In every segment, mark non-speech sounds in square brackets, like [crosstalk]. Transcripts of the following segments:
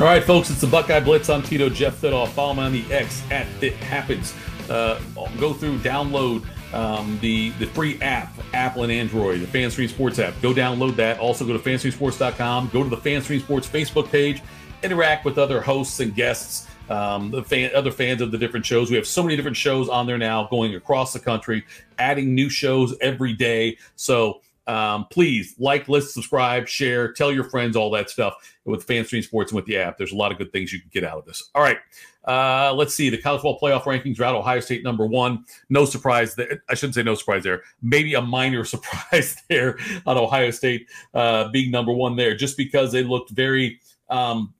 All right, folks, it's the Buckeye Blitz. I'm Tito Jeff Thitoff. Follow me on the X at Thit Happens. Uh, go through, download um, the the free app, Apple and Android, the FanStream Sports app. Go download that. Also, go to fanstreamsports.com. Go to the FanStream Sports Facebook page. Interact with other hosts and guests, um, the fan, other fans of the different shows. We have so many different shows on there now, going across the country, adding new shows every day. So um, please like, list, subscribe, share, tell your friends, all that stuff with FanStream Sports and with the app. There's a lot of good things you can get out of this. All right. Uh, let's see. The college football playoff rankings are out. Ohio State number one. No surprise. That, I shouldn't say no surprise there. Maybe a minor [laughs] surprise there on Ohio State uh, being number one there, just because they looked very um,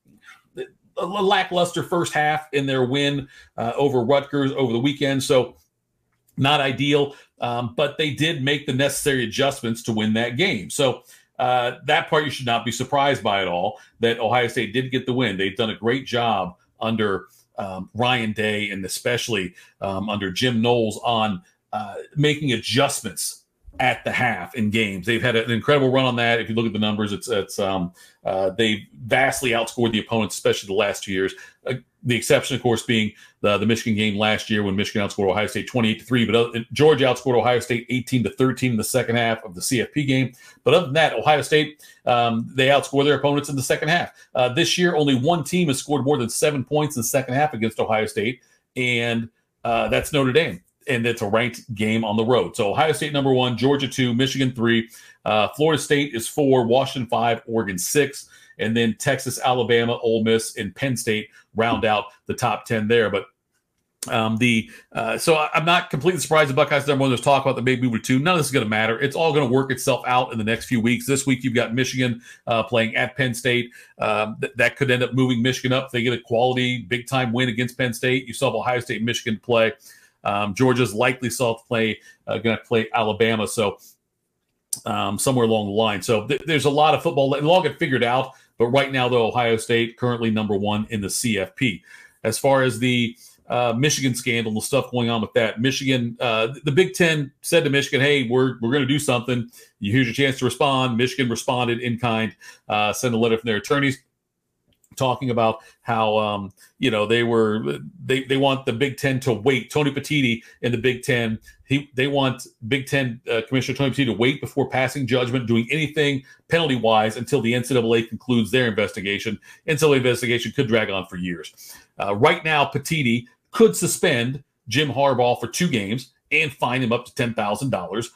a lackluster first half in their win uh, over Rutgers over the weekend. So not ideal, um, but they did make the necessary adjustments to win that game. So uh, that part you should not be surprised by at all. That Ohio State did get the win. They've done a great job under um, Ryan Day and especially um, under Jim Knowles on uh, making adjustments at the half in games. They've had an incredible run on that. If you look at the numbers, it's it's um, uh, they vastly outscored the opponents, especially the last two years. The exception, of course, being the, the Michigan game last year when Michigan outscored Ohio State 28 to 3. But uh, Georgia outscored Ohio State 18 to 13 in the second half of the CFP game. But other than that, Ohio State, um, they outscored their opponents in the second half. Uh, this year, only one team has scored more than seven points in the second half against Ohio State, and uh, that's Notre Dame and it's a ranked game on the road. So Ohio State number one, Georgia two, Michigan three, uh, Florida State is four, Washington five, Oregon six, and then Texas, Alabama, Ole Miss, and Penn State round out the top ten there. But um, the uh, so I'm not completely surprised the Buckeyes number one. There's talk about the maybe move two. None of this is going to matter. It's all going to work itself out in the next few weeks. This week you've got Michigan uh, playing at Penn State. Um, th- that could end up moving Michigan up. They get a quality big time win against Penn State. You saw Ohio State, Michigan play. Um, Georgia's likely still to play, uh, going to play Alabama. So um, somewhere along the line. So th- there's a lot of football. All get figured out. But right now, though, Ohio State currently number one in the CFP. As far as the uh, Michigan scandal and the stuff going on with that, Michigan, uh, the Big Ten said to Michigan, "Hey, we're we're going to do something. Here's your chance to respond." Michigan responded in kind, uh, sent a letter from their attorneys talking about how um, you know they were they they want the Big Ten to wait. Tony Petitti in the Big Ten, he they want Big Ten uh, Commissioner Tony Petitti to wait before passing judgment, doing anything penalty wise until the NCAA concludes their investigation. NCAA investigation could drag on for years. Uh, right now, Petitti could suspend Jim Harbaugh for two games and fine him up to ten thousand um, dollars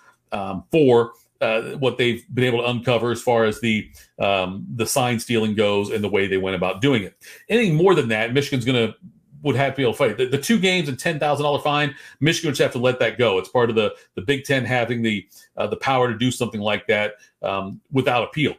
for uh, what they've been able to uncover as far as the um, the sign stealing goes and the way they went about doing it. Anything more than that, Michigan's going to would have to be able to fight. The, the two games and ten thousand dollar fine, Michigan would have to let that go. It's part of the the Big Ten having the uh, the power to do something like that um, without appeal.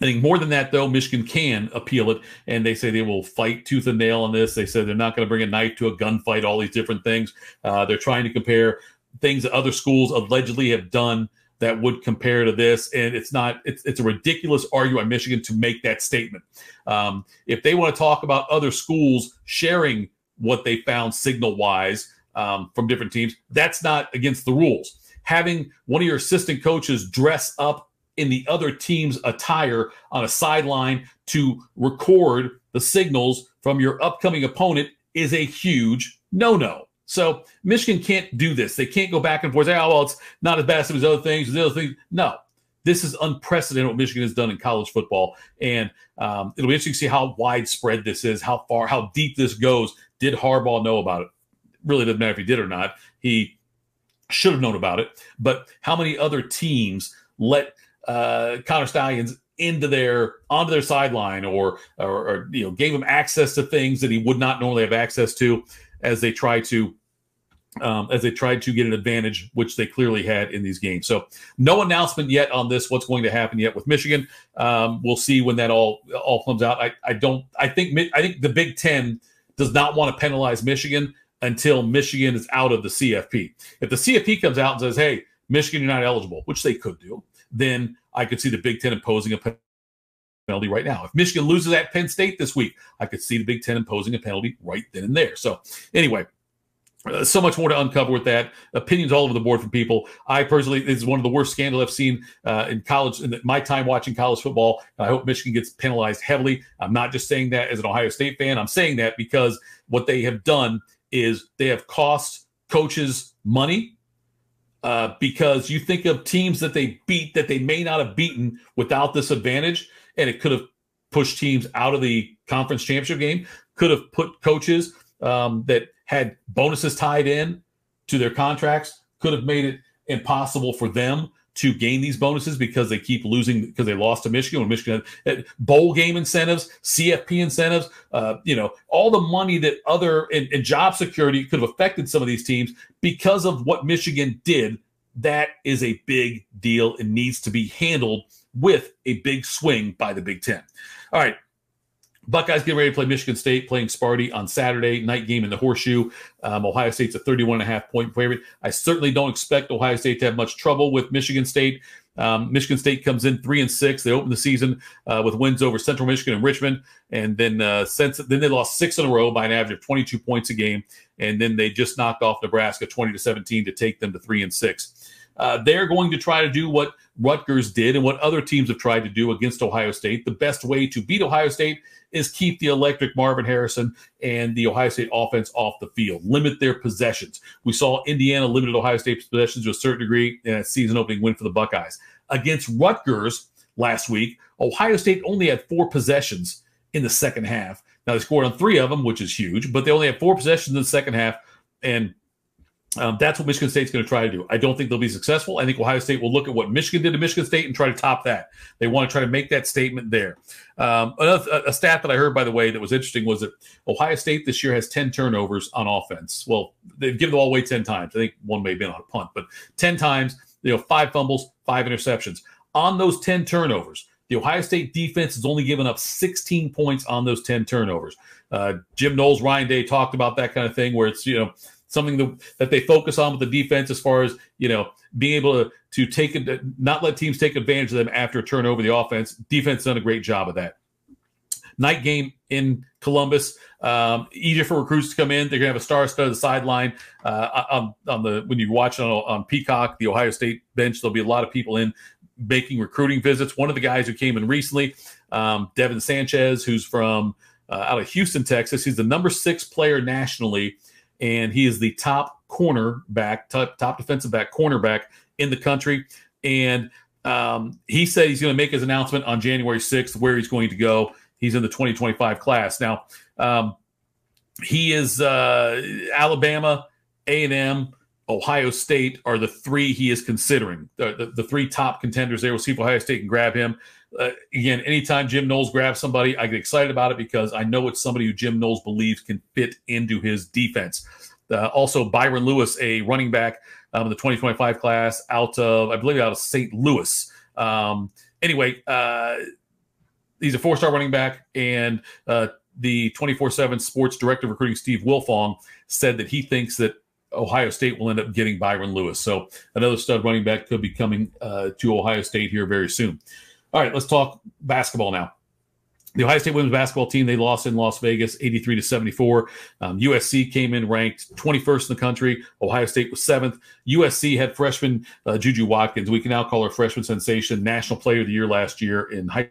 I think more than that, though, Michigan can appeal it, and they say they will fight tooth and nail on this. They said they're not going to bring a knife to a gunfight, all these different things. Uh, they're trying to compare things that other schools allegedly have done that would compare to this. And it's not, it's, it's a ridiculous argument on Michigan to make that statement. Um, if they want to talk about other schools sharing what they found signal wise um, from different teams, that's not against the rules. Having one of your assistant coaches dress up in the other team's attire on a sideline to record the signals from your upcoming opponent is a huge no no. So Michigan can't do this. They can't go back and forth. Say, oh, well, it's not as bad as some other things. As other things. No, this is unprecedented what Michigan has done in college football, and um, it'll be interesting to see how widespread this is, how far, how deep this goes. Did Harbaugh know about it? Really doesn't matter if he did or not. He should have known about it. But how many other teams let uh, Connor Stalions into their onto their sideline or, or, or you know gave him access to things that he would not normally have access to as they try to um, as they tried to get an advantage, which they clearly had in these games. So, no announcement yet on this. What's going to happen yet with Michigan? Um, we'll see when that all all comes out. I, I don't. I think I think the Big Ten does not want to penalize Michigan until Michigan is out of the CFP. If the CFP comes out and says, "Hey, Michigan, you're not eligible," which they could do, then I could see the Big Ten imposing a penalty right now. If Michigan loses at Penn State this week, I could see the Big Ten imposing a penalty right then and there. So, anyway uh, so much more to uncover with that. Opinions all over the board from people. I personally, this is one of the worst scandals I've seen uh, in college, in my time watching college football. I hope Michigan gets penalized heavily. I'm not just saying that as an Ohio State fan. I'm saying that because what they have done is they have cost coaches money uh, because you think of teams that they beat that they may not have beaten without this advantage, and it could have pushed teams out of the conference championship game, could have put coaches um, that had bonuses tied in to their contracts, could have made it impossible for them to gain these bonuses because they keep losing because they lost to Michigan. When Michigan had bowl game incentives, CFP incentives, uh, you know, all the money that other and, and job security could have affected some of these teams because of what Michigan did. That is a big deal and needs to be handled with a big swing by the Big Ten. All right, Buckeyes getting ready to play Michigan State, playing Sparty on Saturday night game in the Horseshoe. Um, Ohio State's a 31 and a half point favorite. I certainly don't expect Ohio State to have much trouble with Michigan State. Um, Michigan State comes in three and six. They open the season uh, with wins over Central Michigan and Richmond, and then uh, since then they lost six in a row by an average of 22 points a game, and then they just knocked off Nebraska 20 to 17 to take them to three and six. Uh, they're going to try to do what Rutgers did and what other teams have tried to do against Ohio State. The best way to beat Ohio State is keep the electric Marvin Harrison and the Ohio State offense off the field, limit their possessions. We saw Indiana limited Ohio State's possessions to a certain degree in a season opening win for the Buckeyes. Against Rutgers last week, Ohio State only had four possessions in the second half. Now they scored on three of them, which is huge, but they only had four possessions in the second half. And um, that's what Michigan State's going to try to do. I don't think they'll be successful. I think Ohio State will look at what Michigan did to Michigan State and try to top that. They want to try to make that statement there. Um, another a stat that I heard, by the way, that was interesting was that Ohio State this year has 10 turnovers on offense. Well, they've given the ball away 10 times. I think one may have been on a punt, but 10 times, you know, five fumbles, five interceptions. On those 10 turnovers, the Ohio State defense has only given up 16 points on those 10 turnovers. Uh, Jim Knowles, Ryan Day talked about that kind of thing where it's, you know, something that, that they focus on with the defense as far as you know being able to to take it not let teams take advantage of them after a turnover the offense. Defense done a great job of that. Night game in columbus um, easier for recruits to come in. They're to have a star stud on the sideline uh, on, on the when you watch on, on peacock the ohio state bench there'll be a lot of people in making recruiting visits. One of the guys who came in recently um, devin sanchez who's from uh, out of houston texas he's the number six player nationally and he is the top cornerback, top, top defensive back, cornerback in the country. And um, he said he's going to make his announcement on January 6th where he's going to go. He's in the 2025 class. Now, um, he is uh, Alabama, A&M, Ohio State are the three he is considering. The, the, the three top contenders there. We'll see if Ohio State can grab him. Uh, again, anytime Jim Knowles grabs somebody, I get excited about it because I know it's somebody who Jim Knowles believes can fit into his defense. Uh, also, Byron Lewis, a running back um, in the 2025 class out of, I believe, out of St. Louis. Um, anyway, uh, he's a four star running back, and uh, the 24 7 sports director of recruiting, Steve Wilfong, said that he thinks that Ohio State will end up getting Byron Lewis. So another stud running back could be coming uh, to Ohio State here very soon. All right, let's talk basketball now. The Ohio State women's basketball team they lost in Las Vegas, 83 to 74. Um, USC came in ranked 21st in the country. Ohio State was seventh. USC had freshman uh, Juju Watkins. We can now call her freshman sensation, national player of the year last year in high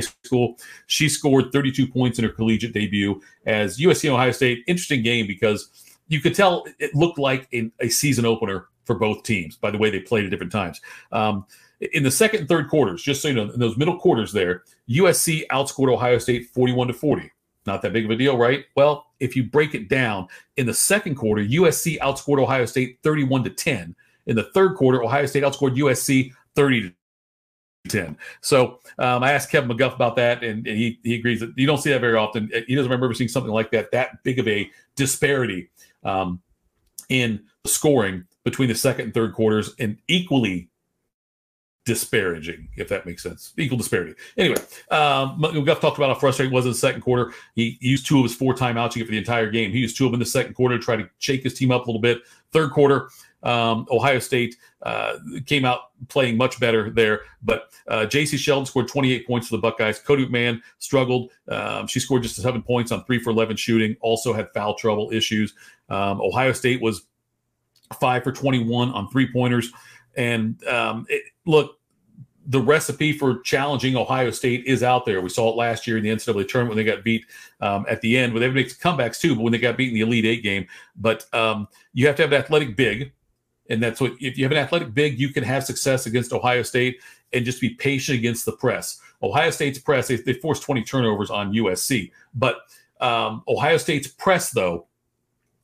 school. She scored 32 points in her collegiate debut as USC and Ohio State. Interesting game because you could tell it looked like a, a season opener for both teams by the way they played at different times. Um, in the second and third quarters, just so you know, in those middle quarters there, USC outscored Ohio State 41 to 40. Not that big of a deal, right? Well, if you break it down, in the second quarter, USC outscored Ohio State 31 to 10. In the third quarter, Ohio State outscored USC 30 to 10. So um, I asked Kevin McGuff about that, and, and, he, he agrees that you don't see that very often. He doesn't remember seeing something like that, that big of a disparity um, in scoring between the second and third quarters, and equally disparaging, if that makes sense. Equal disparity. Anyway, um, McGuff talked about how frustrating it was in the second quarter. He used two of his four timeouts to get for the entire game. He used two of them in the second quarter to try to shake his team up a little bit. Third quarter, Um, Ohio State uh, came out playing much better there, but uh, Jacy Sheldon scored 28 points for the Buckeyes. Cotie McMahon struggled. Um, she scored just seven points on three for 11 shooting. Also had foul trouble issues. Um, Ohio State was five for 21 on three pointers. And um, it, look, the recipe for challenging Ohio State is out there. We saw it last year in the NCAA tournament when they got beat um, at the end. When they make comebacks too, but when they got beat in the Elite Eight game. But um, you have to have an athletic big, and that's what if you have an athletic big, you can have success against Ohio State and just be patient against the press. Ohio State's press they, they forced 20 turnovers on USC, but um, Ohio State's press though,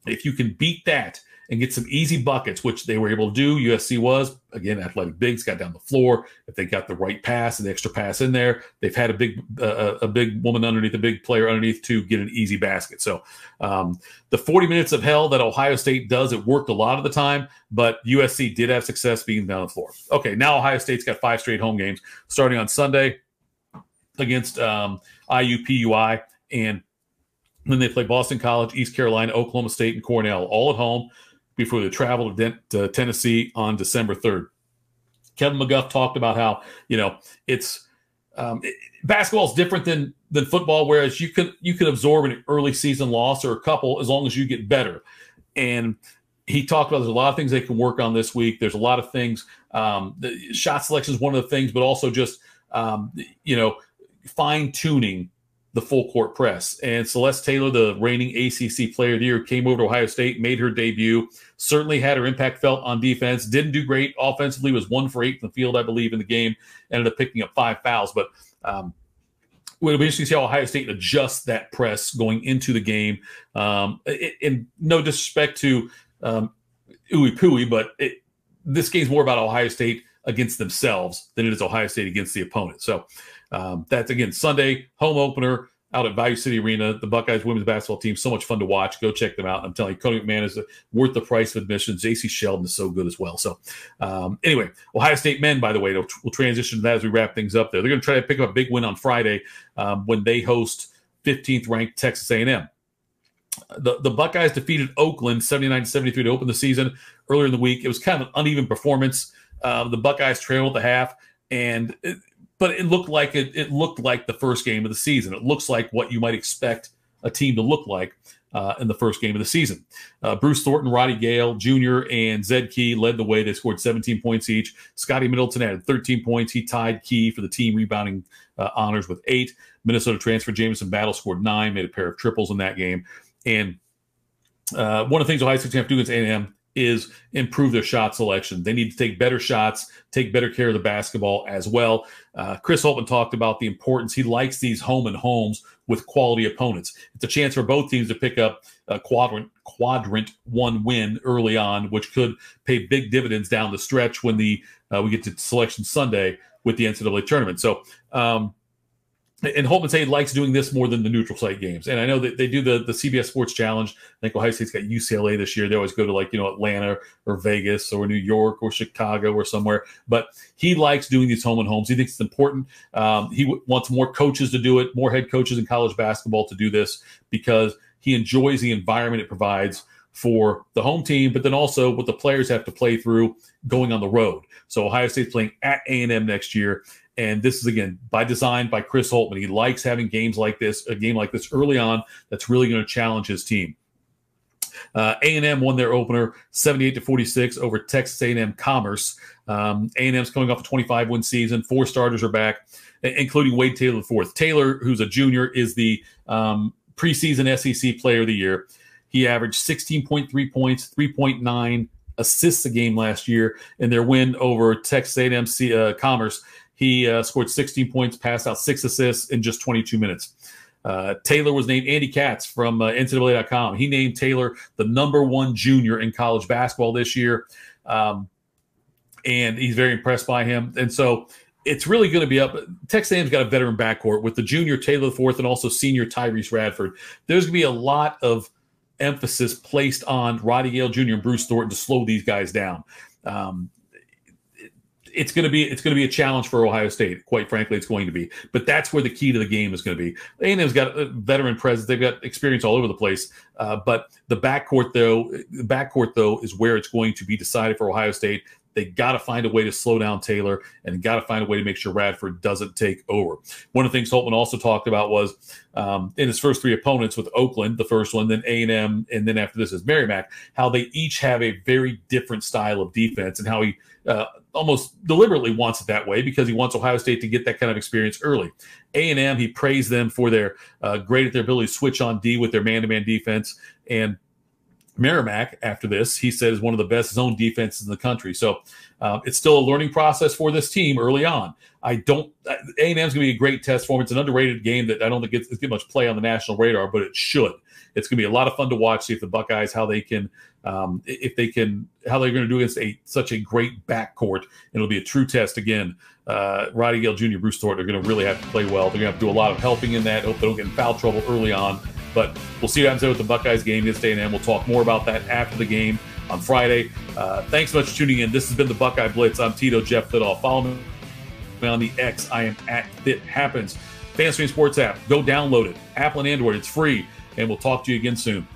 if you can beat that and get some easy buckets, which they were able to do. USC was again athletic bigs got down the floor. If they got the right pass and the extra pass in there, they've had a big uh, a big woman underneath, a big player underneath to get an easy basket. So um, the 40 minutes of hell that Ohio State does, it worked a lot of the time, but USC did have success being down the floor. Okay, now Ohio State's got five straight home games starting on Sunday against um, IUPUI and then they play Boston College, East Carolina, Oklahoma State, and Cornell, all at home before they travel to, Tennessee on December 3rd. Kevin McGuff talked about how, you know, it's um, it, basketball is different than than football, whereas you can you can absorb an early season loss or a couple as long as you get better. And he talked about there's a lot of things they can work on this week. There's a lot of things. Um, the shot selection is one of the things, but also just um, you know fine tuning the full court press. And Celeste Taylor, the reigning ACC Player of the Year, came over to Ohio State, made her debut. Certainly had her impact felt on defense. Didn't do great offensively. Was one for eight in the field, I believe, in the game. Ended up picking up five fouls, but. Um, It'll be interesting to see how Ohio State adjusts that press going into the game. Um, and no disrespect to um, Ooey Pooey, but it, this game's more about Ohio State against themselves than it is Ohio State against the opponent. So um, that's again Sunday home opener out at Value City Arena. The Buckeyes women's basketball team so much fun to watch. Go check them out. I'm telling you, Cotie McMahon is worth the price of admission. Jacy Sheldon is so good as well. So um, anyway, Ohio State men, by the way, we'll transition to that as we wrap things up. There, they're going to try to pick up a big win on Friday um, when they host 15th ranked Texas A&M. The, the Buckeyes defeated Oakland 79 73 to open the season earlier in the week. It was kind of an uneven performance. Uh, the Buckeyes trailed the half, and but it looked like it, it looked like the first game of the season. It looks like what you might expect a team to look like uh, in the first game of the season. Uh, Bruce Thornton, Roddy Gayle Jr., and Zed Key led the way. They scored 17 points each. Scotty Middleton added 13 points. He tied Key for the team rebounding uh, honors with eight. Minnesota transfer Jamison Battle scored nine, made a pair of triples in that game. And uh, one of the things Ohio State's going to have to do against A&M is improve their shot selection. They need to take better shots, take better care of the basketball as well. Uh, Chris Holtmann talked about the importance. He likes these home and homes with quality opponents. It's a chance for both teams to pick up a quadrant quadrant one win early on, which could pay big dividends down the stretch when the uh, we get to Selection Sunday with the NCAA tournament. So. Um, and Holtmann say likes doing this more than the neutral site games. And I know that they do the, the CBS Sports Challenge. I think Ohio State's got UCLA this year. They always go to like, you know, Atlanta or Vegas or New York or Chicago or somewhere. But he likes doing these home and homes. He thinks it's important. Um, he w- wants more coaches to do it, more head coaches in college basketball to do this because he enjoys the environment it provides for the home team, but then also what the players have to play through going on the road. So Ohio State's playing at A&M next year, and this is again by design by Chris Holtmann. He likes having games like this, a game like this early on that's really going to challenge his team. Uh, A&M won their opener 78 to 46 over Texas A&M Commerce. Um, A&M's coming off a 25 win season. Four starters are back, including Wade Taylor IV. Taylor, who's a junior, is the um, preseason SEC Player of the Year. He averaged 16.3 points, 3.9 assists a game last year in their win over Texas A&M uh, Commerce. He uh, scored 16 points, passed out six assists in just 22 minutes. Uh, Taylor was named Andy Katz from uh, NCAA.com. He named Taylor the number one junior in college basketball this year. Um, and he's very impressed by him. And so it's really going to be up. Texas A&M's got a veteran backcourt with the junior Taylor Fourth and also senior Tyrece Radford. There's going to be a lot of emphasis placed on Roddy Gayle Jr. and Bruce Thornton to slow these guys down. Um, it's going to be it's going to be a challenge for Ohio State. Quite frankly, it's going to be. But that's where the key to the game is going to be. A and M's got a veteran presence. They've got experience all over the place. Uh, but the backcourt though, the backcourt though is where it's going to be decided for Ohio State. They got to find a way to slow down Taylor and got to find a way to make sure Radford doesn't take over. One of the things Holtmann also talked about was um, in his first three opponents with Oakland, the first one, then A and M, and then after this is Merrimack, how they each have a very different style of defense and how he uh, almost deliberately wants it that way because he wants Ohio State to get that kind of experience early. A and M, he praised them for their uh, great at their ability to switch on D with their man-to-man defense and Merrimack after this, he said, is one of the best zone defenses in the country. So uh, it's still a learning process for this team early on. I don't. A and M is going to be a great test for him. It's an underrated game that I don't think gets, get much play on the national radar, but it should. It's going to be a lot of fun to watch. See if the Buckeyes how they can, um, if they can, how they're going to do against a such a great backcourt. It'll be a true test again. Uh, Roddy Gayle Jr., Bruce Thornton are going to really have to play well. They're going to have to do a lot of helping in that. Hope they don't get in foul trouble early on. But we'll see what happens with the Buckeyes game against A&M. We'll talk more about that after the game on Friday. Uh, thanks so much for tuning in. This has been the Buckeye Blitz. I'm Tito Jeff Thitoff. Follow me on the X. I am at Thit Happens. Fanstream Sports app. Go download it. Apple and Android. It's free. And we'll talk to you again soon.